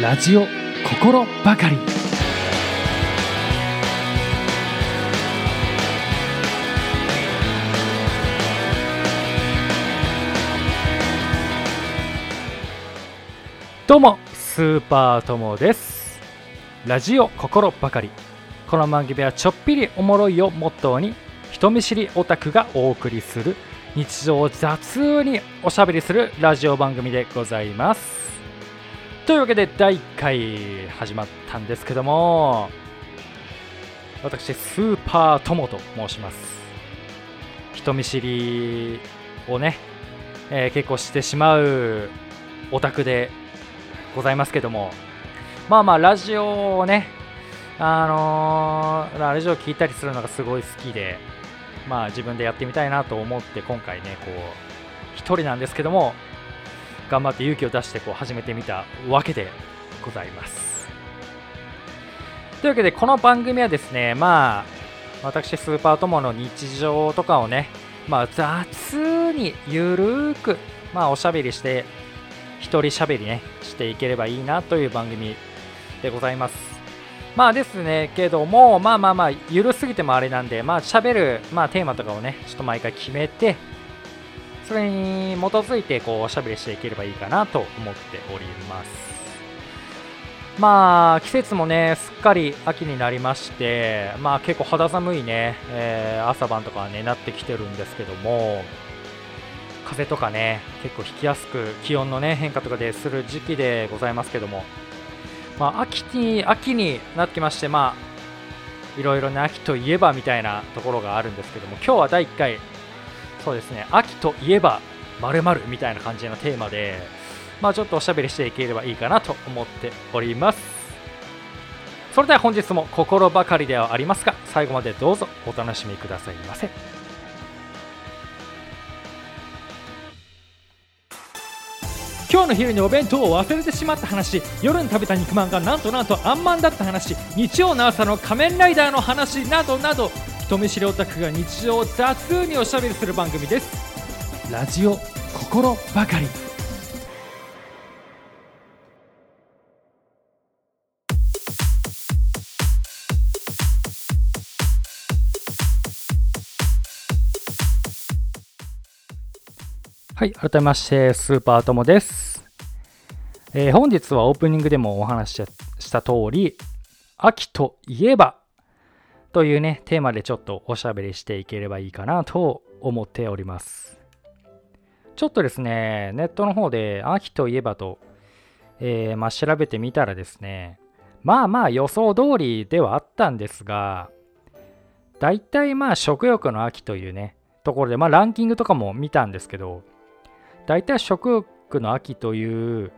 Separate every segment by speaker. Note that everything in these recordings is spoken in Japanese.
Speaker 1: ラジオ心ばかり。どうもスーパーともです。ラジオ心ばかり。この番組はちょっぴりおもろいをモットーに人見知りオタクがお送りする日常を雑におしゃべりするラジオ番組でございます。というわけで第1回始まったんですけども私スーパーともと申します。人見知りをね、えー結構してしまうオタクでございますけどもまあまあラジオをねあのーラジオ聞いたりするのがすごい好きでまあ自分でやってみたいなと思って今回ねこう一人なんですけども頑張って勇気を出してこう始めてみたわけでございます。というわけでこの番組はですねまあ私スーパー友の日常とかをねまあ雑にゆるーくまあおしゃべりして一人しゃべりねしていければいいなという番組でございます。まあですねけどもまあまあまあゆるすぎてもあれなんでまあ喋るまあテーマとかをねちょっと毎回決めてそれに基づいてこうおしゃべりしていければいいかなと思っております。まあ季節もねすっかり秋になりましてまあ結構肌寒いね、えー朝晩とかねなってきてるんですけども風とかね結構引きやすく気温のね変化とかでする時期でございますけどもまあ秋に秋になってきましてまあいろいろね秋といえばみたいなところがあるんですけども今日は第1回そうですね。秋といえば〇〇みたいな感じのテーマでまあちょっとおしゃべりしていければいいかなと思っております。それでは本日も心ばかりではありますが最後までどうぞお楽しみくださいませ。今日の昼にお弁当を忘れてしまった話夜に食べた肉まんがなんとなんとあんまんだった話日曜の朝の仮面ライダーの話などなど人見知りオタクが日常を雑におしゃべりする番組ですラジオ心ばかりはい、改めまして、スーパーともです。えー本日はオープニングでもお話ししした通り、秋といえばというね、テーマでちょっとおしゃべりしていければいいかなと思っております。ちょっとですね、ネットの方で秋といえばと、えーまあ、調べてみたらですね、まあまあ予想通りではあったんですが、大体まあ食欲の秋というね、ところで、まあランキングとかも見たんですけど、大体食欲の秋という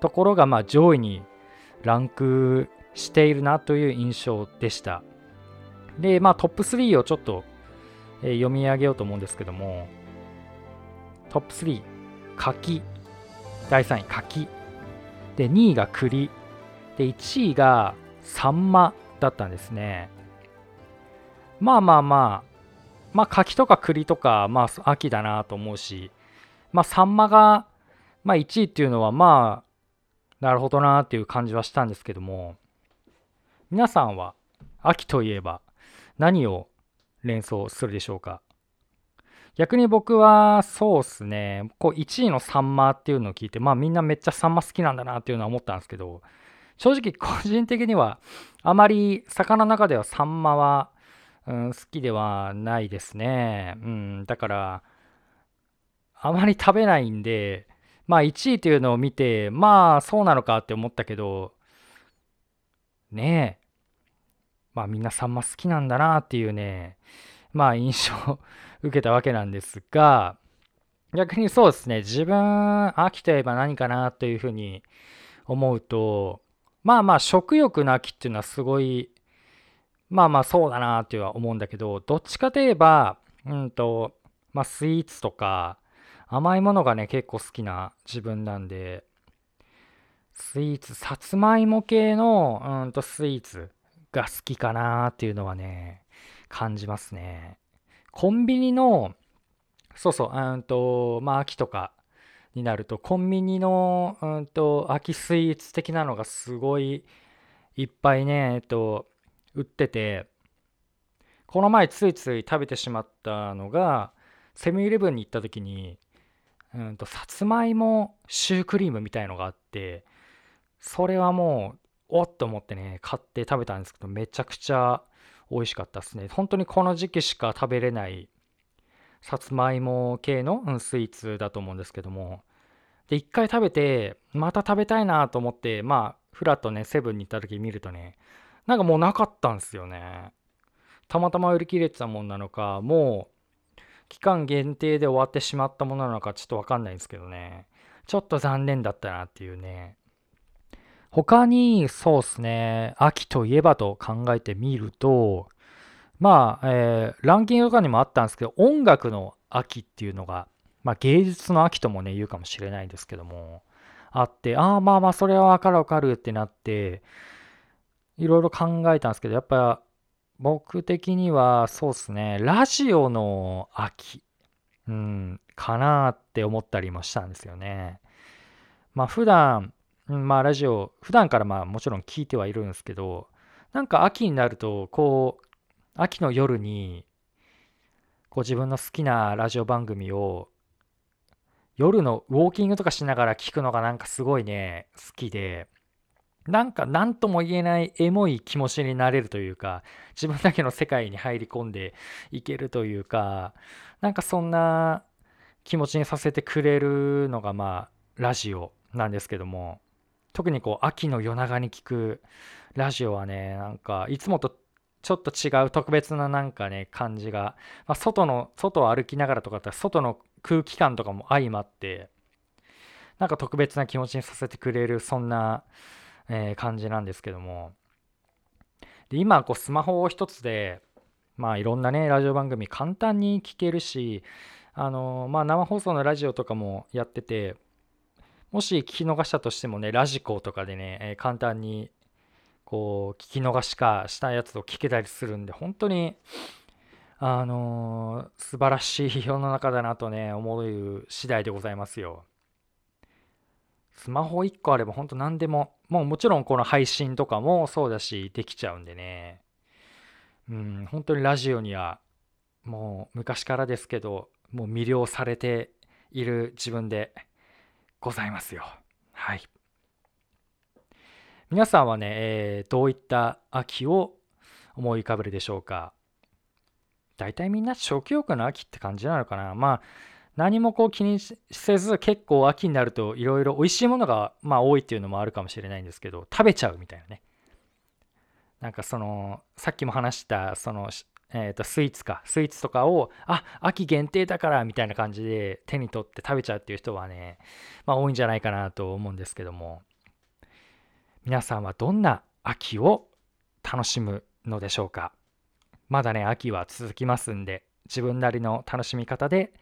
Speaker 1: ところがまあ上位にランクしているなという印象でした。で、まあトップ3をちょっと、えー読み上げようと思うんですけども、トップ3、柿、第3位、柿、で、2位が栗、で、1位がサンマだったんですね。まあまあまあ、まあ柿とか栗とか、まあ秋だなと思うし、まあ、サンマが、まあ、1位っていうのは、まあ、なるほどなっていう感じはしたんですけども、皆さんは秋といえば何を連想するでしょうか？逆に僕はそうっすね、こう1位のサンマっていうのを聞いて、まあみんなめっちゃサンマ好きなんだなっていうのは思ったんですけど、正直個人的にはあまり魚の中ではサンマは、うん、好きではないですね。うん、だから、あまり食べないんで、まあ1位というのを見て、まあそうなのかって思ったけど、ねえ、まあみんなサンマ好きなんだなっていうね、まあ印象を受けたわけなんですが、逆にそうですね、自分、秋といえば何かなというふうに思うと、まあまあ食欲の秋っていうのはすごい、まあまあそうだなっていうのは思うんだけど、どっちかといえば、うんと、まあスイーツとか、甘いものがね、結構好きな自分なんで、スイーツ、さつまいも系の、うんと、スイーツが好きかなっていうのはね、感じますね。コンビニの、そうそう、うんと、まあ、秋とか、になるとコンビニの、うんと、秋スイーツ的なのがすごいいっぱいね、えっと、売っててこの前ついつい食べてしまったのがセブンイレブンに行った時にうんとさつまいもシュークリームみたいのがあってそれはもうおっと思ってね買って食べたんですけどめちゃくちゃ美味しかったですね。本当にこの時期しか食べれないさつまいも系の、スイーツだと思うんですけども。で一回食べてまた食べたいなと思ってまあフラットねセブンに行った時見るとねなんかもうなかったんですよね。たまたま売り切れてたもんなのかもう期間限定で終わってしまったものなのかちょっとわかんないんですけどね。ちょっと残念だったなっていうね。他にそうっすね秋といえばと考えてみるとまあ、えー、ランキングとかにもあったんですけど音楽の秋っていうのがまあ芸術の秋ともね言うかもしれないんですけどもあってああまあまあそれはわかるわかるってなっていろいろ考えたんですけどやっぱ僕的にはそうですね、ラジオの秋、うん、かなって思ったりもしたんですよね。まあ普段、まあラジオ、普段からまあもちろん聞いてはいるんですけど、なんか秋になると、こう、秋の夜に、こう自分の好きなラジオ番組を夜のウォーキングとかしながら聞くのがなんかすごいね、好きで、なんか何とも言えないエモい気持ちになれるというか自分だけの世界に入り込んでいけるというかなんかそんな気持ちにさせてくれるのがまあラジオなんですけども。特にこう秋の夜長に聞くラジオはねなんかいつもとちょっと違う特別ななんかね感じが、まあ、外の外を歩きながらとかだって外の空気感とかも相まってなんか特別な気持ちにさせてくれるそんなえー、感じなんですけども。で今こうスマホを一つでまあいろんなねラジオ番組簡単に聞けるしあのまあ生放送のラジオとかもやっててもし聞き逃したとしてもねラジコとかでね、えー、簡単にこう聞き逃しかしたやつを聞けたりするんで本当にあのー、素晴らしい世の中だなとね思う次第でございますよ。スマホ1個あれば本当何でも、もうもちろんこの配信とかもそうだし、できちゃうんでね。うん、本当にラジオにはもう昔からですけど、もう魅了されている自分でございますよ。はい。皆さんはね、えー、どういった秋を思い浮かべるでしょうか？大体みんな食欲の秋って感じなのかな？まあ何もこう気にせず結構秋になるといろいろ美味しいものがまあ多いっていうのもあるかもしれないんですけど食べちゃうみたいなねなんかそのさっきも話したその、えー、とスイーツか。スイーツとかをあ秋限定だからみたいな感じで手に取って食べちゃうっていう人はねまあ多いんじゃないかなと思うんですけども。皆さんはどんな秋を楽しむのでしょうか？まだね秋は続きますんで自分なりの楽しみ方で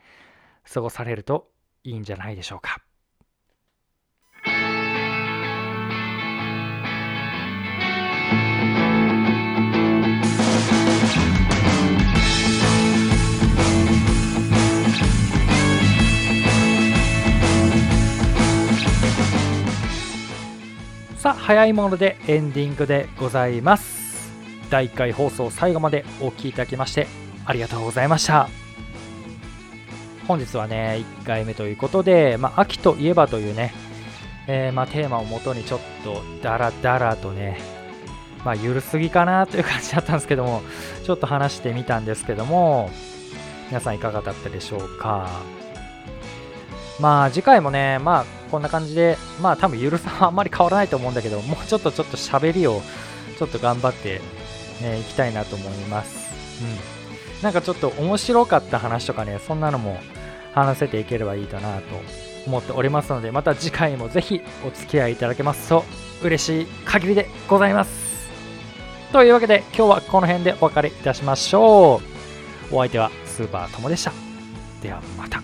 Speaker 1: 過ごされるといいんじゃないでしょうか。早いものでエンディングでございます第1回放送最後までお聴きいただきましてありがとうございました本日はね、1回目ということで、まあ、秋といえばというね、えー、まあ、テーマをもとにちょっとダラダラとね、まあ、ゆるすぎかなという感じだったんですけども、ちょっと話してみたんですけども、皆さんいかがだったでしょうか？まあ次回もね、まあこんな感じで、まあ多分ゆるさはあんまり変わらないと思うんだけど、もうちょっとちょっと喋りをちょっと頑張ってい、ね、きたいなと思います。うん。なんかちょっと面白かった話とかね、そんなのも話せていければいいかなと思っておりますので、また次回もぜひお付き合いいただけますと嬉しい限りでございます。というわけで今日はこの辺でお別れいたしましょう。お相手はスーパーともでした。ではまた。